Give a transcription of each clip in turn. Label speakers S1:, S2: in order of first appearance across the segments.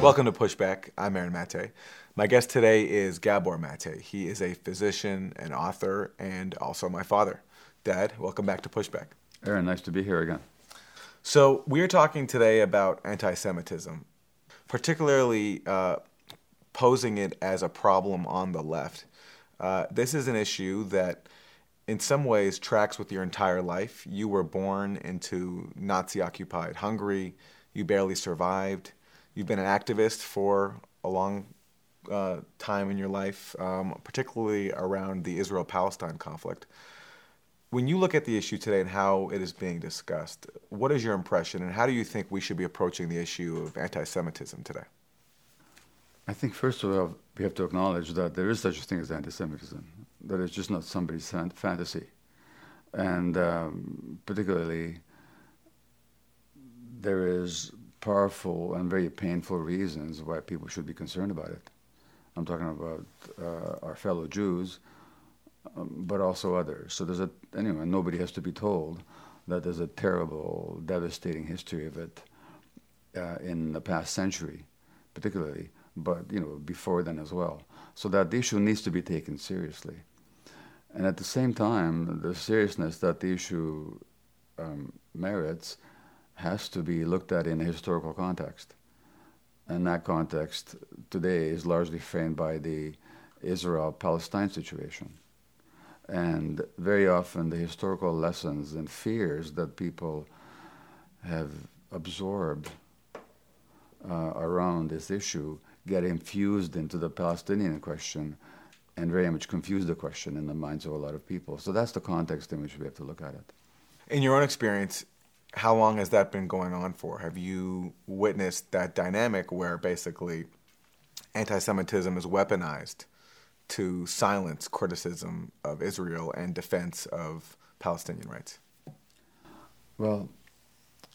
S1: Welcome to Pushback. I'm Aaron Mate. My guest today is Gabor Mate. He is a physician, an author, and also my father. Dad, welcome back to Pushback.
S2: Aaron, nice to be here again.
S1: So, we are talking today about anti Semitism, particularly uh, posing it as a problem on the left. Uh, this is an issue that, in some ways, tracks with your entire life. You were born into Nazi occupied Hungary, you barely survived. You've been an activist for a long uh, time in your life, um, particularly around the Israel Palestine conflict. When you look at the issue today and how it is being discussed, what is your impression and how do you think we should be approaching the issue of anti Semitism today?
S2: I think, first of all, we have to acknowledge that there is such a thing as anti Semitism, that it's just not somebody's fantasy. And um, particularly, there is powerful and very painful reasons why people should be concerned about it. I'm talking about uh, our fellow Jews, um, but also others. So there's a anyway. Nobody has to be told that there's a terrible, devastating history of it uh, in the past century, particularly, but you know before then as well. So that issue needs to be taken seriously, and at the same time, the seriousness that the issue um, merits has to be looked at in a historical context. And that context today is largely framed by the Israel Palestine situation. And very often, the historical lessons and fears that people have absorbed uh, around this issue get infused into the Palestinian question and very much confuse the question in the minds of a lot of people. So that's the context in which we have to look at it.
S1: In your own experience, how long has that been going on for? Have you witnessed that dynamic where basically anti Semitism is weaponized to silence criticism of Israel and defense of Palestinian rights?
S2: Well,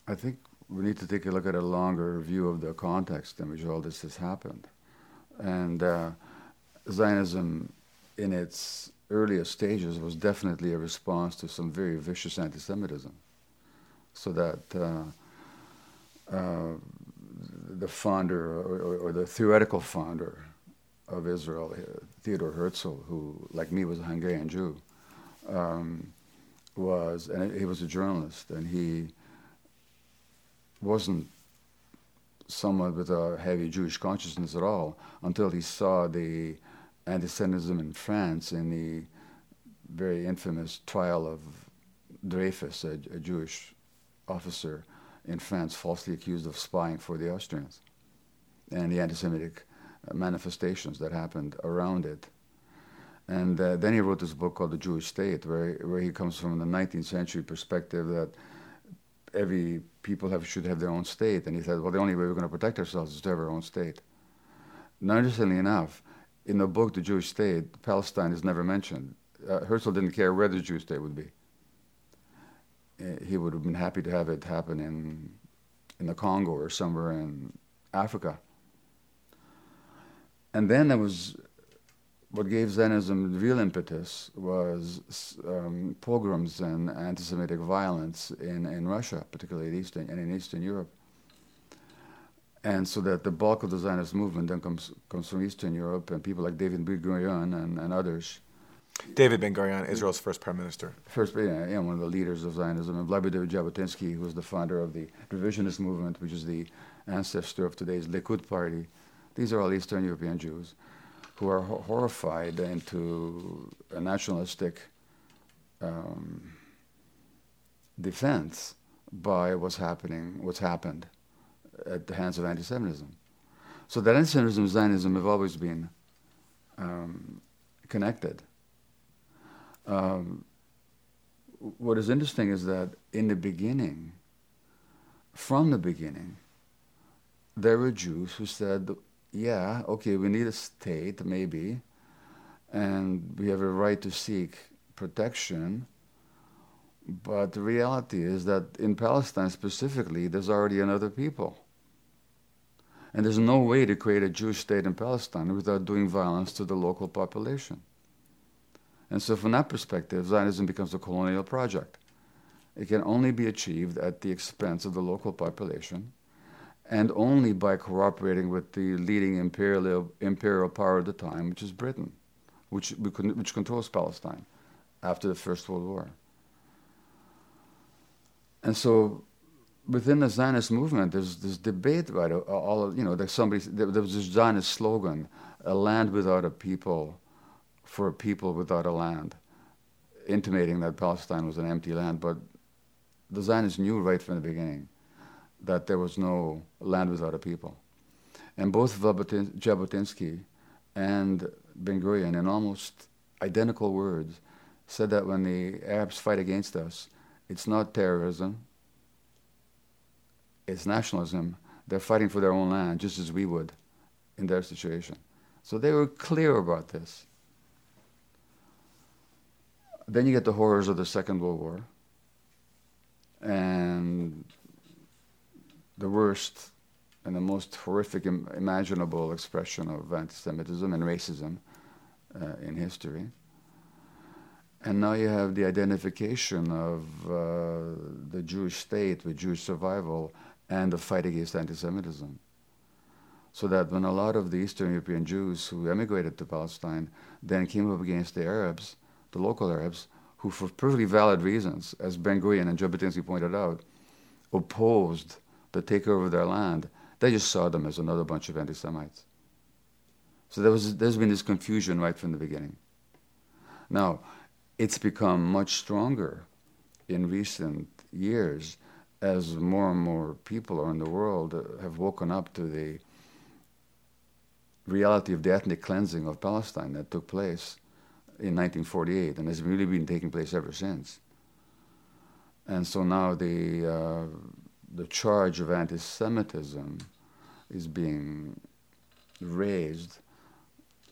S2: I think we need to take a look at a longer view of the context in which all this has happened. And uh, Zionism, in its earliest stages, was definitely a response to some very vicious anti Semitism so that uh, uh, the founder or, or, the theoretical founder of Israel, uh, Theodor Herzl, who, like me, was a Hungarian Jew, um, was, and he was a journalist, and he wasn't someone with a heavy Jewish consciousness at all until he saw the anti-Semitism in France in the very infamous trial of Dreyfus, a, a Jewish officer in France falsely accused of spying for the Austrians and the anti Semitic uh, manifestations that happened around it. And uh, then he wrote this book called The Jewish State, where, where he comes from the 19th century perspective that every people have, should have their own state. And he said, well, the only way we're going to protect ourselves is to have our own state. Now, interestingly enough, in the book The Jewish State, Palestine is never mentioned. Uh, Herzl didn't care where the Jewish state would be. He would have been happy to have it happen in in the Congo or somewhere in Africa. And then there was what gave Zionism real impetus was um, pogroms and anti-Semitic violence in, in Russia, particularly in Eastern and in Eastern Europe. And so that the bulk of the Zionist movement then comes comes from Eastern Europe, and people like David Ben-Gurion and, and others
S1: David Ben Gurion, Israel's first prime minister.
S2: First, yeah, yeah, one of the leaders of Zionism, and Vladimir Jabotinsky, who was the founder of the revisionist movement, which is the ancestor of today's Likud party. These are all Eastern European Jews who are ho- horrified into a nationalistic um, defense by what's happening, what's happened at the hands of anti-Semitism. So that anti-Semitism and Zionism have always been um, connected. Um, what is interesting is that in the beginning, from the beginning, there were Jews who said, yeah, okay, we need a state, maybe, and we have a right to seek protection. But the reality is that in Palestine specifically, there's already another people. And there's no way to create a Jewish state in Palestine without doing violence to the local population. And so, from that perspective, Zionism becomes a colonial project. It can only be achieved at the expense of the local population and only by cooperating with the leading imperial, imperial power at the time, which is Britain, which, which controls Palestine after the First World War. And so within the Zionist movement, there's this debate about it. All you know, there's somebody. There, was this Zionist slogan: "A land without a people, for a people without a land," intimating that Palestine was an empty land. But the Zionists knew right from the beginning that there was no land without a people, and both Jabotinsky and Ben Gurion, in almost identical words, said that when the Arabs fight against us, it's not terrorism it's nationalism. They're fighting for their own land just as we would in their situation. So they were clear about this. Then you get the horrors of the Second World War and the worst and the most horrific Im- imaginable expression of anti Semitism and racism uh, in history. And now you have the identification of uh, the Jewish state with Jewish survival and the fight against anti Semitism. So that when a lot of the Eastern European Jews who emigrated to Palestine then came up against the Arabs, the local Arabs, who, for perfectly valid reasons, as Ben Gurion and Jabotinsky pointed out, opposed the takeover of their land, they just saw them as another bunch of anti Semites. So there was, there's been this confusion right from the beginning. Now, it's become much stronger in recent years as more and more people around the world have woken up to the reality of the ethnic cleansing of Palestine that took place in 1948 and has really been taking place ever since. And so now the, uh, the charge of anti Semitism is being raised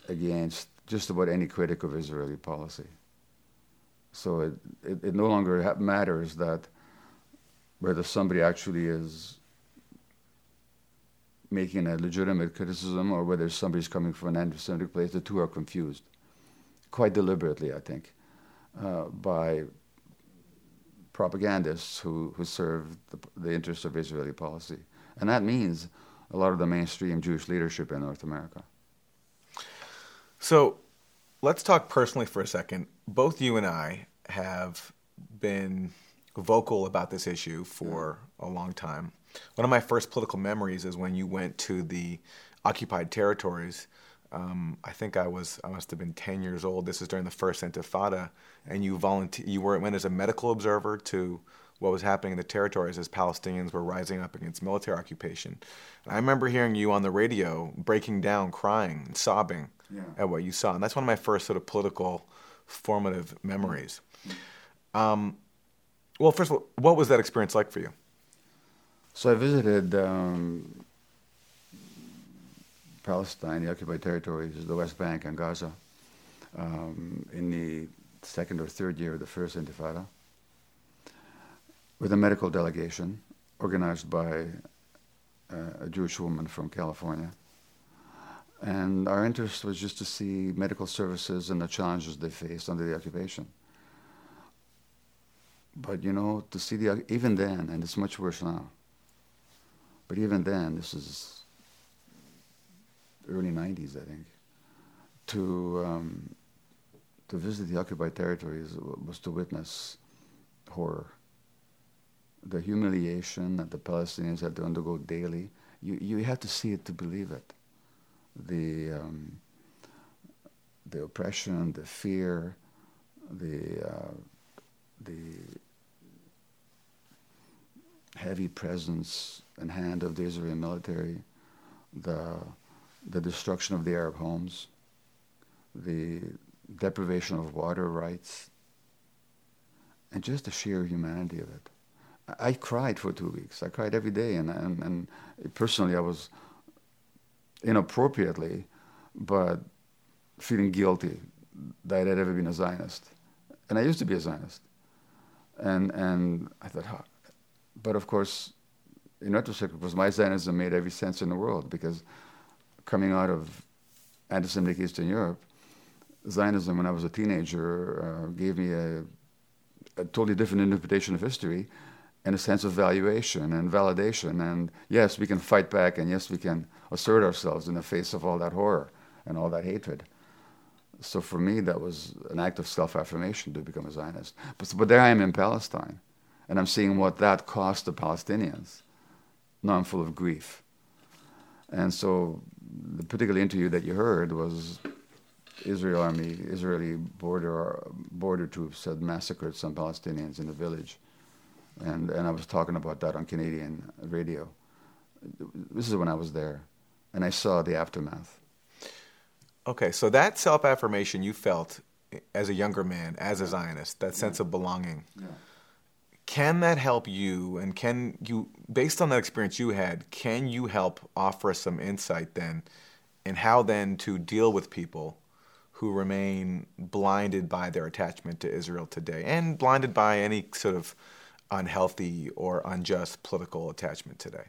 S2: against just about any critic of Israeli policy. So it, it, it no longer ha- matters that whether somebody actually is making a legitimate criticism or whether somebody's coming from an anti-Semitic place, the two are confused, quite deliberately, I think, uh, by propagandists who, who serve the, the interests of Israeli policy. And that means a lot of the mainstream Jewish leadership in North America.
S1: So let's talk personally for a second. Both you and I have been vocal about this issue for a long time. One of my first political memories is when you went to the occupied territories. Um, I think I was I must have been 10 years old. This is during the first Intifada, and you volunteer you were, went as a medical observer to what was happening in the territories as Palestinians were rising up against military occupation. And I remember hearing you on the radio breaking down, crying, and sobbing yeah. at what you saw, and that's one of my first sort of political formative memories. Um, well, first of all, what was that experience like for you?
S2: So I visited um, Palestine, the occupied territories, the West Bank and Gaza, um, in the second or third year of the first Intifada, with a medical delegation organized by uh, a Jewish woman from California. And our interest was just to see medical services and the challenges they faced under the occupation. But you know, to see the even then, and it's much worse now. But even then, this is early '90s, I think. To um, to visit the occupied territories was to witness horror. The humiliation that the Palestinians had to undergo daily. You you have to see it to believe it. The um, the oppression, the fear, the uh, the heavy presence and hand of the Israeli military, the, the destruction of the Arab homes, the deprivation of water rights, and just the sheer humanity of it. I, I cried for two weeks. I cried every day, and, and, and personally, I was inappropriately, but feeling guilty that I'd ever been a Zionist. And I used to be a Zionist. And, and I thought, but of course, in retrospect, because my Zionism made every sense in the world because coming out of anti-Semitic Eastern Europe, Zionism when I was a teenager uh, gave me a, a, totally different interpretation of history, and a sense of valuation and validation. And yes, we can fight back, and yes, we can assert ourselves in the face of all that horror and all that hatred. So for me, that was an act of self-affirmation to become a Zionist. But, but there I am in Palestine, and I'm seeing what that cost the Palestinians. Now I'm full of grief. And so the particular interview that you heard was Israel army, Israeli border border troops had massacred some Palestinians in the village, and and I was talking about that on Canadian radio. This is when I was there, and I saw the aftermath.
S1: Okay, so that self affirmation you felt as a younger man, as a Zionist, that sense of belonging.
S2: Yeah.
S1: Can that help you? And can you, based on that experience you had, can you help offer us some insight then in how then to deal with people who remain blinded by their attachment to Israel today and blinded by any sort of unhealthy or unjust political attachment today?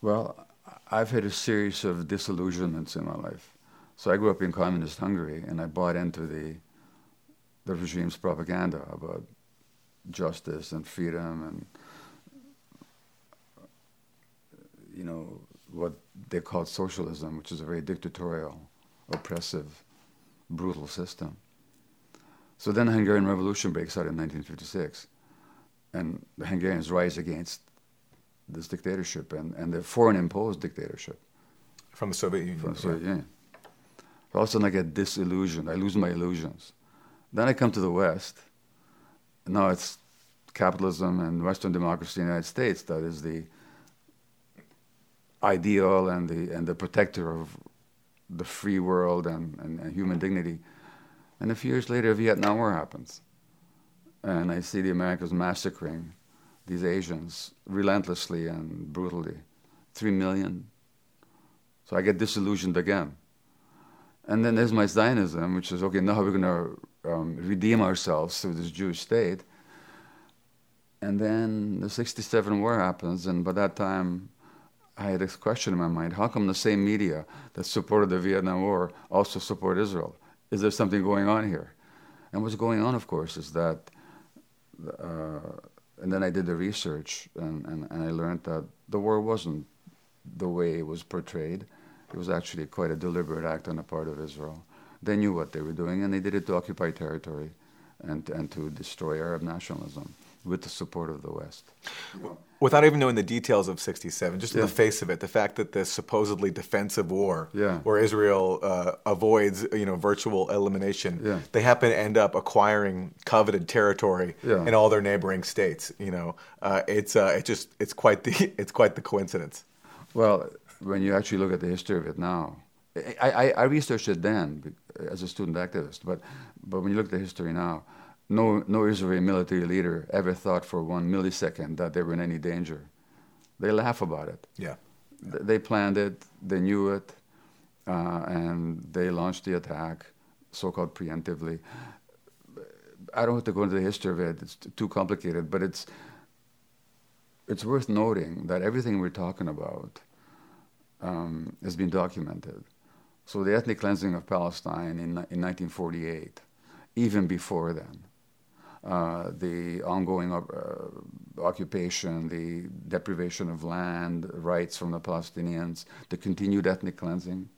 S2: Well, I've had a series of disillusionments in my life. So I grew up in communist Hungary and I bought into the, the regime's propaganda about justice and freedom and you know what they called socialism, which is a very dictatorial, oppressive, brutal system. So then the Hungarian Revolution breaks out in 1956, and the Hungarians rise against this dictatorship and, and the foreign imposed dictatorship.
S1: From the Soviet Union.
S2: From the Soviet Union. All of a sudden I get disillusioned. I lose my illusions. Then I come to the West. Now it's capitalism and Western democracy in the United States that is the ideal and the, and the protector of the free world and, and, and human dignity. And a few years later, Vietnam War happens. And I see the Americans massacring these Asians relentlessly and brutally. Three million. So I get disillusioned again. And then there's my Zionism, which is okay, now we're going to um, redeem ourselves through this Jewish state. And then the 67 war happens, and by that time, I had this question in my mind how come the same media that supported the Vietnam War also support Israel? Is there something going on here? And what's going on, of course, is that, uh, and then I did the research and, and, and I learned that the war wasn't the way it was portrayed. It was actually quite a deliberate act on the part of Israel. They knew what they were doing and they did it to occupy territory and, and to destroy Arab nationalism with the support of the West.
S1: Without even knowing the details of 67, just in the face of it, the fact that this supposedly defensive war,
S2: yeah.
S1: where Israel uh, avoids you know virtual elimination,
S2: yeah.
S1: they happen to end up acquiring coveted territory in all their neighboring states. You know, uh, it's uh, it just it's quite the it's quite the coincidence.
S2: Well, when you actually look at the history of it now, I, I, I researched it then as a student activist, but but when you look at the history now no, no Israeli military leader ever thought for one millisecond that they were in any danger. They laugh about it.
S1: Yeah.
S2: yeah. They planned it, they knew it, uh, and they launched the attack, so called preemptively. I don't have to go into the history of it, it's too complicated, but it's, it's worth noting that everything we're talking about um, has been documented. So the ethnic cleansing of Palestine in, in 1948, even before then, uh, the ongoing uh, occupation, the deprivation of land, rights from the Palestinians, the continued ethnic cleansing.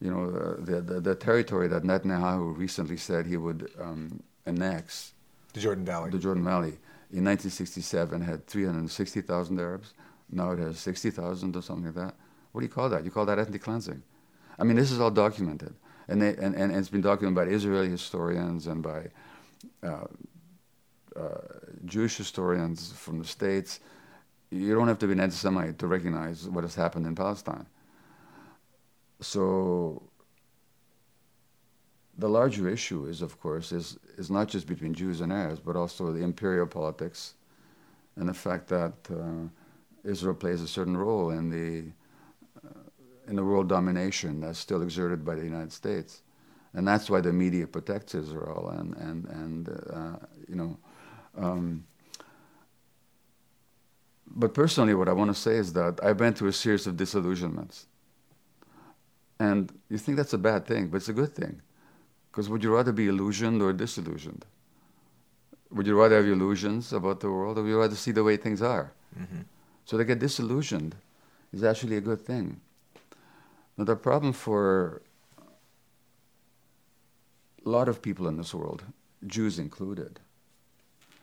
S2: You know, the, the, the territory that Netanyahu recently said he would um, annex.
S1: The Jordan Valley.
S2: The Jordan Valley. In 1967 had 360,000 Arabs. Now it has 60,000 or something like that. What do you call that? You call that ethnic cleansing. I mean, this is all documented. And, they, and, and it's been documented by Israeli historians and by uh, uh, Jewish historians from the States, you don't have to be an anti-Semite to recognize what has happened in Palestine. So the larger issue is, of course, is, is not just between Jews and Arabs, but also the imperial politics and the fact that uh, Israel plays a certain role in the, in the world domination that's still exerted by the United States and that's why the media protects Israel. And and and uh, you know, um, but personally, what I want to say is that I've been through a series of disillusionments, and you think that's a bad thing, but it's a good thing, because would you rather be illusioned or disillusioned? Would you rather have illusions about the world, or would you rather see the way things are? Mm-hmm. So to get disillusioned is actually a good thing. Now, the problem for a lot of people in this world, Jews included,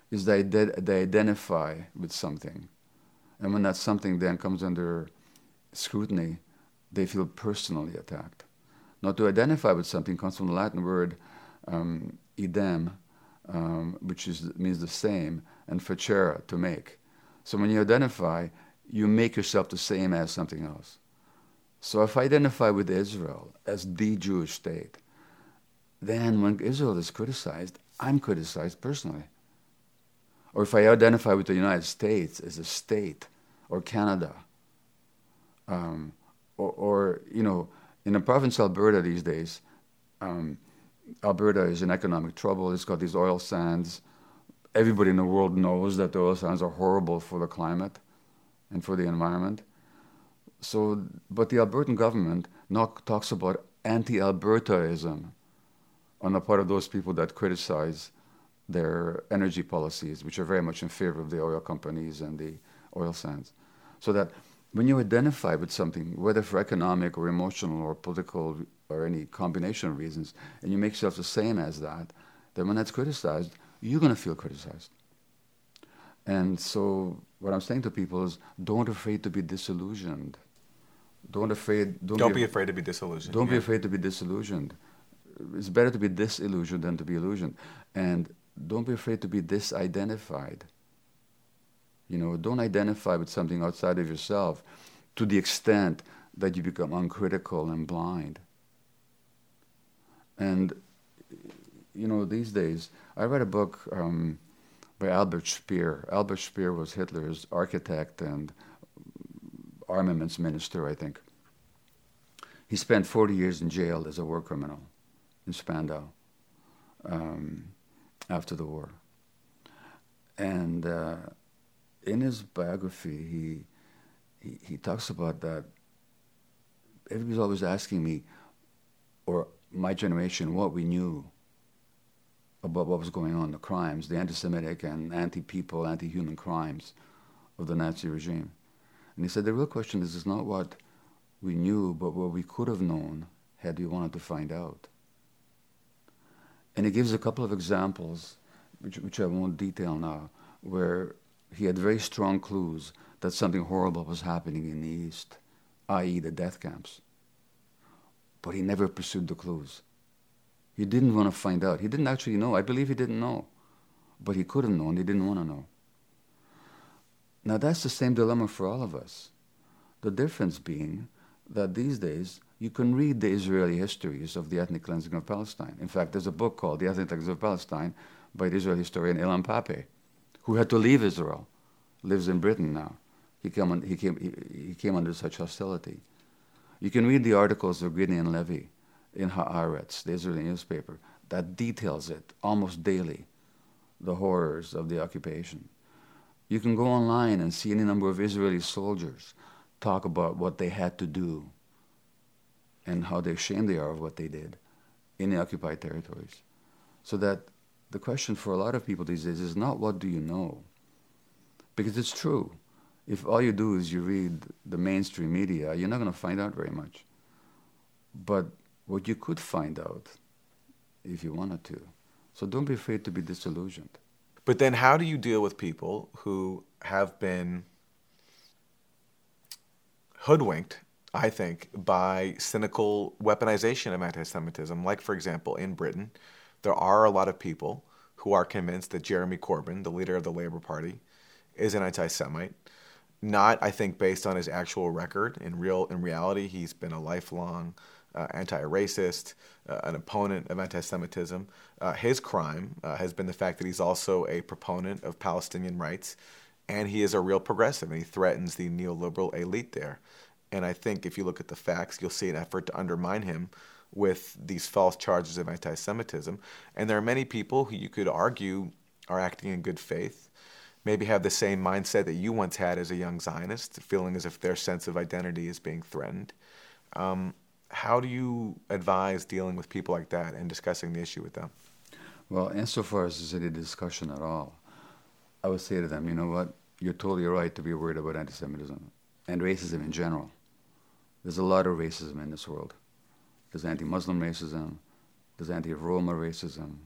S2: is they, they identify with something. And when that something then comes under scrutiny, they feel personally attacked. Now, to identify with something comes from the Latin word um, idem, um, which is, means the same, and facere, to make. So when you identify, you make yourself the same as something else. So if I identify with Israel as the Jewish state, then when Israel is criticized, I'm criticized personally. Or if I identify with the United States as a state, or Canada, um, or, or, you know, in the province of Alberta these days, um, Alberta is in economic trouble. It's got these oil sands. Everybody in the world knows that the oil sands are horrible for the climate and for the environment. So, but the Albertan government now talks about anti-Albertaism on the part of those people that criticize their energy policies, which are very much in favor of the oil companies and the oil sands. So that when you identify with something, whether for economic or emotional or political or any combination of reasons, and you make yourself the same as that, then when that's criticized, you're going to feel criticized. And so what I'm saying to people is don't afraid to be disillusioned. Don't afraid
S1: don't, don't be, be, afraid to be disillusioned.
S2: Don't yeah. be afraid to be disillusioned. It's better to be disillusioned than to be illusioned. And don't be afraid to be disidentified. You know, don't identify with something outside of yourself to the extent that you become uncritical and blind. And, you know, these days, I read a book um, by Albert Speer. Albert Speer was Hitler's architect and armaments minister, I think. He spent 40 years in jail as a war criminal in Spandau um, after the war. And uh, in his biography, he, he, he talks about that. Everybody's always asking me, or my generation, what we knew about what was going on, the crimes, the anti Semitic and anti people, anti human crimes of the Nazi regime. And he said the real question is, is not what we knew, but what we could have known had we wanted to find out. And he gives a couple of examples, which, which I won't detail now, where he had very strong clues that something horrible was happening in the East, i.e., the death camps. But he never pursued the clues. He didn't want to find out. He didn't actually know. I believe he didn't know. But he could have known. He didn't want to know. Now, that's the same dilemma for all of us. The difference being that these days you can read the Israeli histories of the ethnic cleansing of Palestine. In fact, there's a book called The Ethnic Cleansing of Palestine by the Israeli historian Ilan Pappé who had to leave Israel, lives in Britain now. He came, on, he came, he, he came under such hostility. You can read the articles of Gideon Levy in Haaretz, the Israeli newspaper, that details it almost daily, the horrors of the occupation. You can go online and see any number of Israeli soldiers talk about what they had to do and how ashamed they are of what they did in the occupied territories. So that the question for a lot of people these days is not what do you know? Because it's true. If all you do is you read the mainstream media, you're not going to find out very much. But what you could find out if you wanted to. So don't be afraid to be disillusioned.
S1: But then, how do you deal with people who have been hoodwinked, I think, by cynical weaponization of anti Semitism? Like, for example, in Britain, there are a lot of people who are convinced that Jeremy Corbyn, the leader of the Labour Party, is an anti-Semite. Not, I think, based on his actual record. In real, in reality, he's been a lifelong uh, anti-racist, uh, an opponent of anti-Semitism. Uh, his crime uh, has been the fact that he's also a proponent of Palestinian rights, and he is a real progressive, and he threatens the neoliberal elite there. And I think if you look at the facts, you'll see an effort to undermine him with these false charges of anti Semitism. And there are many people who you could argue are acting in good faith, maybe have the same mindset that you once had as a young Zionist, feeling as if their sense of identity is being threatened. Um, how do you advise dealing with people like that and discussing the issue with them?
S2: Well, insofar as there's any discussion at all, I would say to them, you know what? You're totally right to be worried about anti Semitism and racism in general. There's a lot of racism in this world. There's anti Muslim racism, there's anti Roma racism,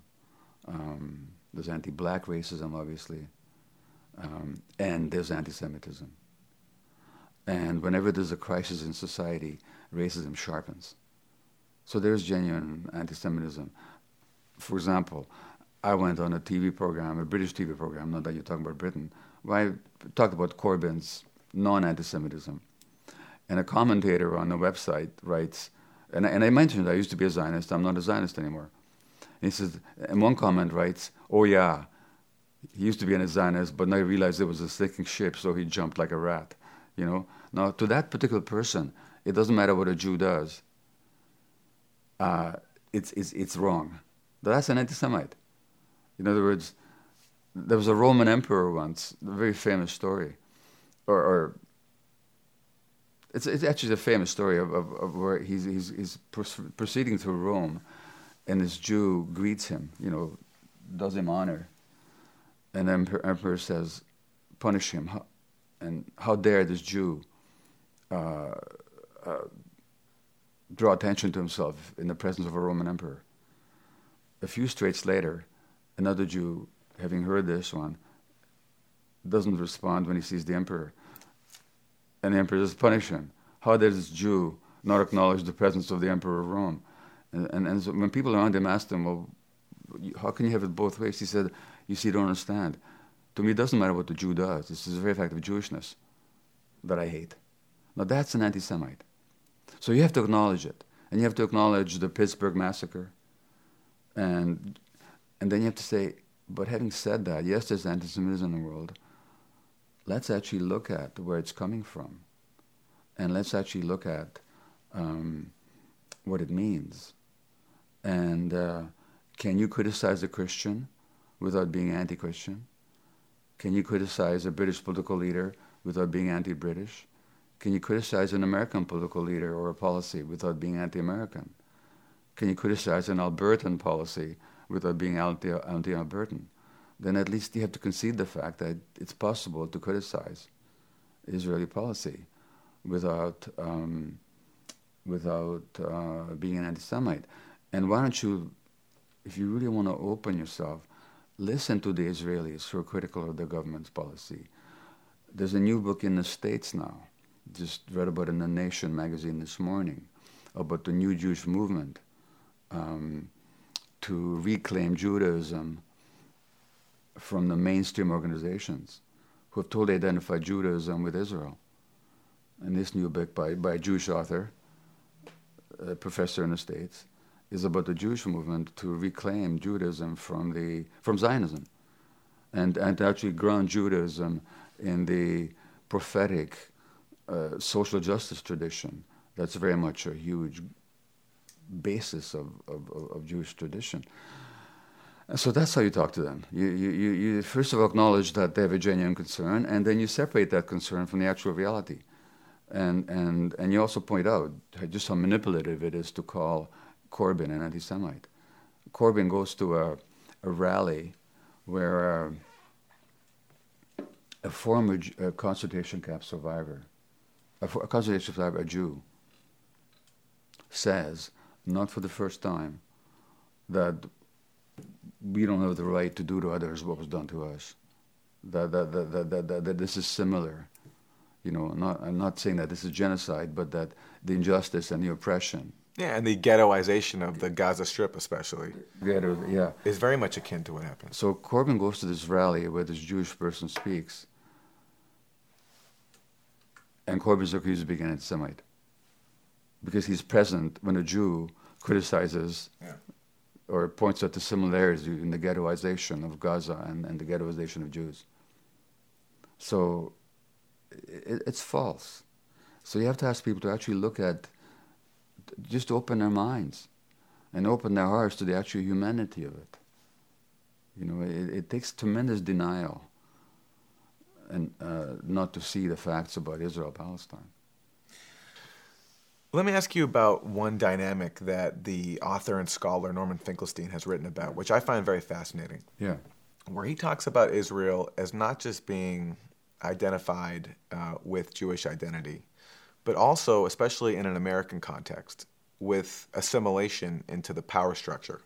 S2: um, there's anti black racism, obviously, um, and there's anti Semitism. And whenever there's a crisis in society, racism sharpens. So there's genuine anti Semitism. For example, I went on a TV program, a British TV program, not that you're talking about Britain, where I talked about Corbyn's non anti Semitism. And a commentator on the website writes, and I, and I mentioned I used to be a Zionist, I'm not a Zionist anymore. And he says, and one comment writes, oh yeah, he used to be a Zionist, but now he realized it was a sinking ship, so he jumped like a rat. You know. Now, to that particular person, it doesn't matter what a Jew does. Uh, it's, it's, it's wrong. That's an anti-Semite. In other words, there was a Roman emperor once, a very famous story, or, or it's, it's actually a famous story of, of, of where he's, he's, he's proceeding through Rome, and this Jew greets him, you know, does him honor. And the emperor, emperor says, punish him. How, and how dare this Jew uh, uh, draw attention to himself in the presence of a Roman emperor? A few straits later, another Jew, having heard this one, doesn't respond when he sees the emperor. And the emperor just punish him. How dare this Jew not acknowledge the presence of the emperor of Rome? And, and, and so when people around him asked him, well, how can you have it both ways? He said, you see, you don't understand. To me, it doesn't matter what the Jew does. This is the very fact of Jewishness that I hate. Now, that's an anti Semite. So you have to acknowledge it. And you have to acknowledge the Pittsburgh massacre. And, and then you have to say, but having said that, yes, there's anti Semitism in the world. Let's actually look at where it's coming from. And let's actually look at um, what it means. And uh, can you criticize a Christian without being anti Christian? Can you criticize a British political leader without being anti British? Can you criticize an American political leader or a policy without being anti American? Can you criticize an Albertan policy without being anti Albertan? Then at least you have to concede the fact that it's possible to criticize Israeli policy without, um, without uh, being an anti Semite. And why don't you, if you really want to open yourself, listen to the Israelis who are critical of the government's policy. There's a new book in the States now, just read about in the Nation magazine this morning, about the new Jewish movement um, to reclaim Judaism from the mainstream organizations who have totally identified Judaism with Israel. And this new book by, by a Jewish author, a professor in the States, is about the Jewish movement to reclaim Judaism from, the, from Zionism and, and to actually ground Judaism in the prophetic uh, social justice tradition. That's very much a huge basis of, of, of Jewish tradition. And so that's how you talk to them. You, you, you, first of all acknowledge that they have a genuine concern, and then you separate that concern from the actual reality. And, and, and you also point out just how manipulative it is to call Corbyn, an anti Semite. Corbyn goes to a, a rally where uh, a former concentration camp survivor, a, a concentration survivor, a Jew, says, not for the first time, that we don't have the right to do to others what was done to us. That, that, that, that, that, that, that this is similar. You know, not, I'm not saying that this is genocide, but that the injustice and the oppression
S1: yeah, and the ghettoization of the Gaza Strip, especially,
S2: ghetto, yeah,
S1: is very much akin to what happened.
S2: So Corbyn goes to this rally where this Jewish person speaks, and Corbyn's accused of being an anti-Semite because he's present when a Jew criticizes yeah. or points out the similarities in the ghettoization of Gaza and, and the ghettoization of Jews. So it, it's false. So you have to ask people to actually look at just open their minds and open their hearts to the actual humanity of it. You know, it, it takes tremendous denial and uh, not to see the facts about Israel Palestine.
S1: Let me ask you about one dynamic that the author and scholar Norman Finkelstein has written about, which I find very fascinating.
S2: Yeah.
S1: Where he talks about Israel as not just being identified uh, with Jewish identity, but also, especially in an American context, with assimilation into the power structure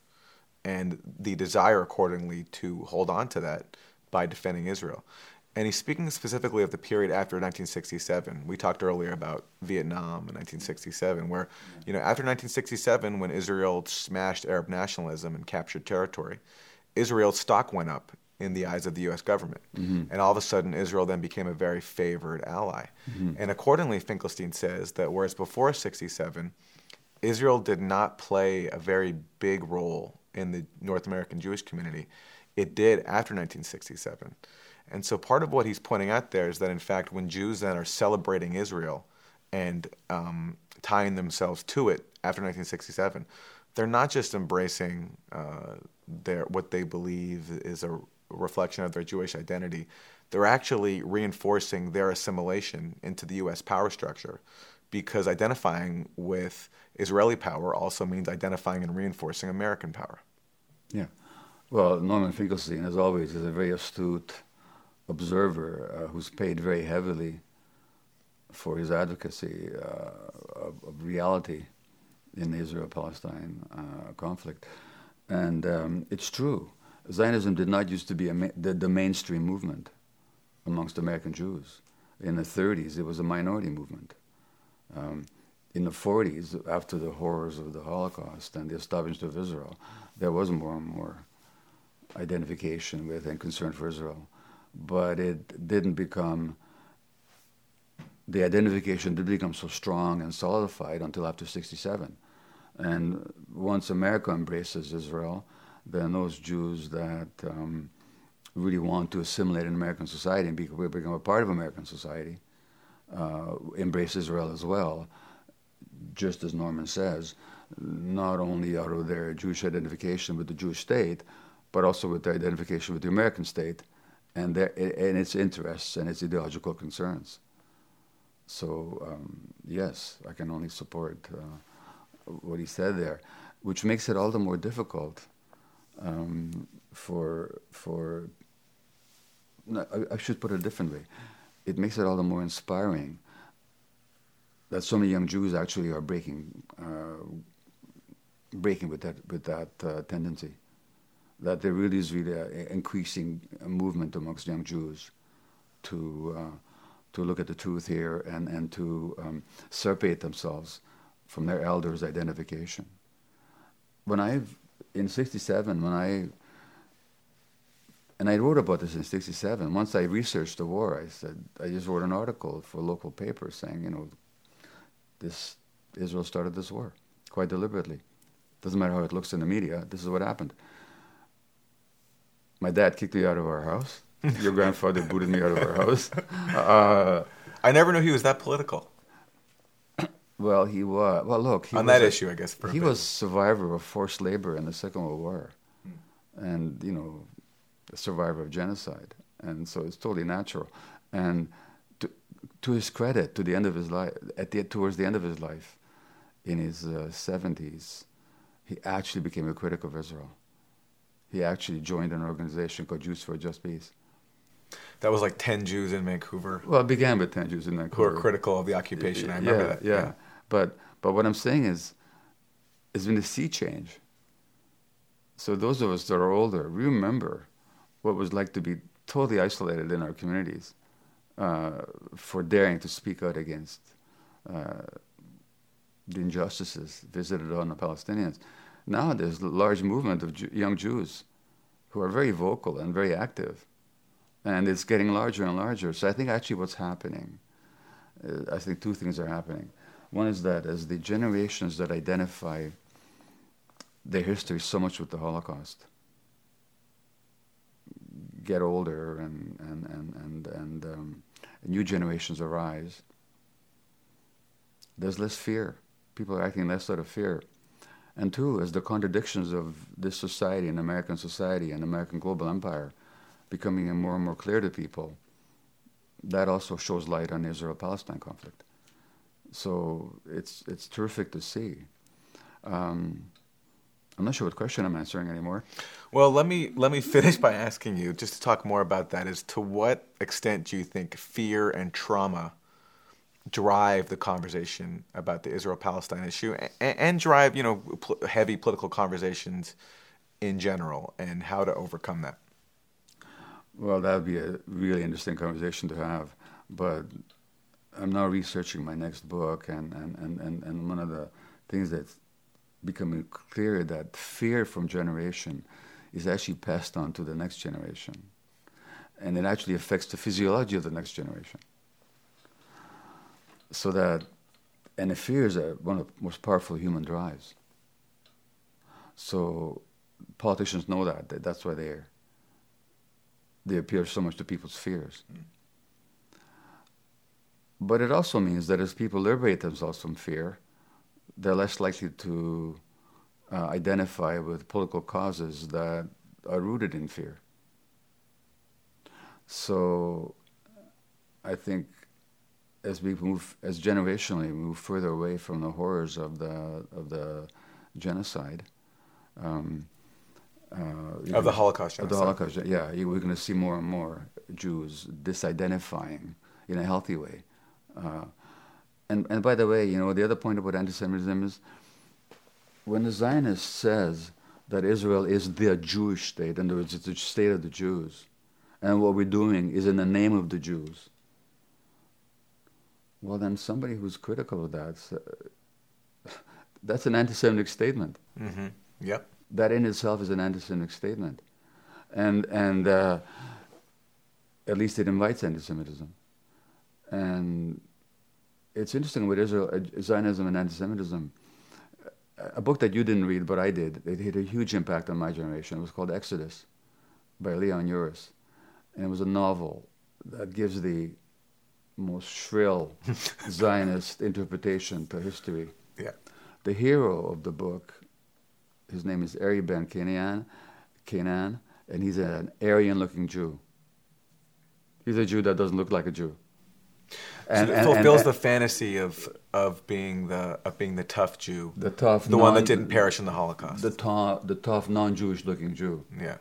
S1: and the desire accordingly to hold on to that by defending Israel. And he's speaking specifically of the period after 1967. We talked earlier about Vietnam in 1967, where, you know, after 1967, when Israel smashed Arab nationalism and captured territory, Israel's stock went up in the eyes of the U.S. government. Mm-hmm. And all of a sudden, Israel then became a very favored ally. Mm-hmm. And accordingly, Finkelstein says that whereas before 67, Israel did not play a very big role in the North American Jewish community, it did after 1967. And so part of what he's pointing out there is that, in fact, when Jews then are celebrating Israel and um, tying themselves to it after 1967, they're not just embracing uh, their what they believe is a reflection of their Jewish identity. They're actually reinforcing their assimilation into the U.S. power structure because identifying with Israeli power also means identifying and reinforcing American power.
S2: Yeah. Well, Norman Finkelstein, as always, is a very astute observer uh, who's paid very heavily for his advocacy uh, of, of, reality in the Israel-Palestine uh, conflict. And um, it's true. Zionism did not used to be ma- the, the, mainstream movement amongst American Jews. In the 30s, it was a minority movement. Um, in the 40s, after the horrors of the Holocaust and the establishment of Israel, there was more and more identification with and concern for Israel but it didn't become the identification didn't become so strong and solidified until after 67 and once america embraces israel then those jews that um, really want to assimilate in american society and become a part of american society uh, embrace israel as well. Just as norman says not only out of their jewish identification with the jewish state but also with their identification with the american state and, their, and its interests and its ideological concerns. So, um, yes, I can only support uh, what he said there, which makes it all the more difficult um, for, for no, I, I, should put it a different way. It makes it all the more inspiring that so many young Jews actually are breaking, uh, breaking with that, with that uh, tendency that there really is really an increasing movement amongst young Jews to uh, to look at the truth here and and to um, separate themselves from their elders' identification. When I in '67, when I and I wrote about this in '67. Once I researched the war, I said I just wrote an article for a local paper saying, you know, this Israel started this war quite deliberately. Doesn't matter how it looks in the media. This is what happened. My dad kicked me out of our house. Your grandfather booted me out of our house. Uh,
S1: I never knew he was that political.
S2: Well, he was. Well, look.
S1: On that a, issue, I guess.
S2: He was survivor of forced labor in the Second World War, hmm. and you know, a survivor of genocide, and so it's totally natural. And to, to his credit, to the end of his life, at the towards the end of his life, in his uh, seventies, he actually became a critic of Israel he actually joined an organization called Jews for a Just Peace.
S1: That was like 10 Jews in Vancouver.
S2: Well, it began with 10 Jews in Vancouver.
S1: Who were critical of the occupation. I remember
S2: yeah,
S1: that.
S2: Yeah. yeah. But, but what I'm saying is, it's been a sea change. So those of us that are older, remember what it was like to be totally isolated in our communities uh, for daring to speak out against uh, the injustices visited on the Palestinians. Now there's a large movement of Jew- young Jews who are very vocal and very active, and it's getting larger and larger. So I think actually what's happening, uh, I think two things are happening. One is that as the generations that identify their history so much with the Holocaust get older and and and and, and um, new generations arise, there's less fear. People are acting less out of fear and two, as the contradictions of this society and American society and American global empire becoming more and more clear to people, that also shows light on the Israel-Palestine conflict. so it's it's terrific to see. Um, I'm not sure what question I'm answering anymore.
S1: Well, let me let me finish by asking you just to talk more about that. Is to what extent do you think fear and trauma drive the conversation about the Israel-Palestine issue, and, and drive you know pl- heavy political conversations in general, and how to overcome that?
S2: Well, that would be a really interesting conversation to have. But I'm now researching my next book, and, and, and, and, and one of the things that's becoming clear that fear from generation is actually passed on to the next generation. And it actually affects the physiology of the next generation. So that, and fear is one of the most powerful human drives. So politicians know that, that that's why they're, they appeal so much to people's fears. But it also means that as people liberate themselves from fear, they're less likely to uh, identify with political causes that are rooted in fear. So I think as we move, as generationally move further away from the horrors of the of the genocide, um,
S1: uh, of the Holocaust.
S2: Genocide. Of the Holocaust, yeah, we're going to see more and more Jews disidentifying in a healthy way. Uh, and and by the way, you know the other point about anti-Semitism is when the Zionist says that Israel is the Jewish state, in other words, it's the state of the Jews, and what we're doing is in the name of the Jews. Well, then somebody who's critical of that, that's an anti-Semitic statement.
S1: Mm-hmm. Yep.
S2: That in itself is an anti-Semitic statement, and and uh, at least it invites anti-Semitism. And it's interesting with Israel, uh, Zionism and anti-Semitism a book that you didn't read, but I did. It had a huge impact on my generation. It was called Exodus by Leon Uris. And it was a novel that gives the most shrill Zionist interpretation to history.
S1: Yeah.
S2: The hero of the book, his name is Ari Ben Canaan, Canaan, and he's an Aryan looking Jew. He's a Jew that doesn't look like a Jew.
S1: And, so it fulfills and, the fantasy of of being the of being the tough Jew,
S2: the tough,
S1: the non, one that didn't perish in the Holocaust,
S2: the tough, the tough non-Jewish looking Jew.
S1: Yeah,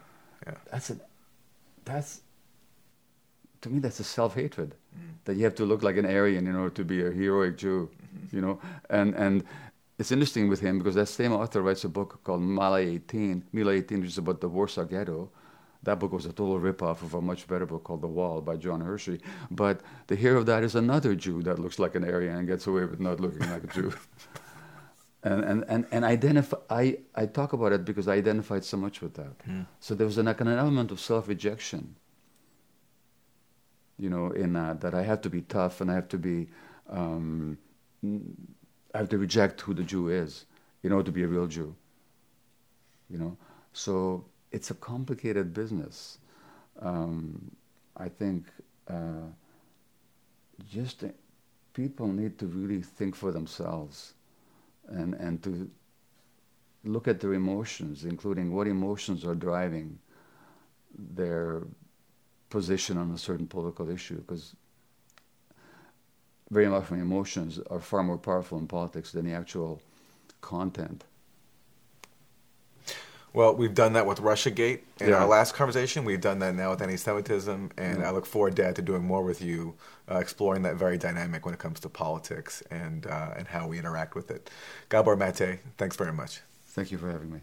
S1: yeah.
S2: That's a, that's to me that's a self-hatred mm. That you have to look like an Aryan in order to be a heroic Jew, mm-hmm. you know. And and it's interesting with him because that same author writes a book called Mila 18, Mila 18, which is about the Warsaw Ghetto that book was a total ripoff of a much better book called The Wall by John Hersey. But the hero of that is another Jew that looks like an Aryan and gets away with not looking like a Jew. and and, and, and identify, I, I talk about it because I identified so much with that. Mm. So there was an, an element of self rejection, you know, in that, that I have to be tough and I have to be, um, I have to reject who the Jew is in order to be a real Jew. You know, so it's a complicated business. Um, I think uh, just uh, people need to really think for themselves and, and to look at their emotions, including what emotions are driving their position on a certain political issue, because very often emotions are far more powerful in politics than the actual content.
S1: Well, we've done that with RussiaGate in yeah. our last conversation. We've done that now with anti-Semitism, and yeah. I look forward, Dad, to doing more with you, uh, exploring that very dynamic when it comes to politics and uh, and how we interact with it. Gabor Mate, thanks very much.
S2: Thank you for having me.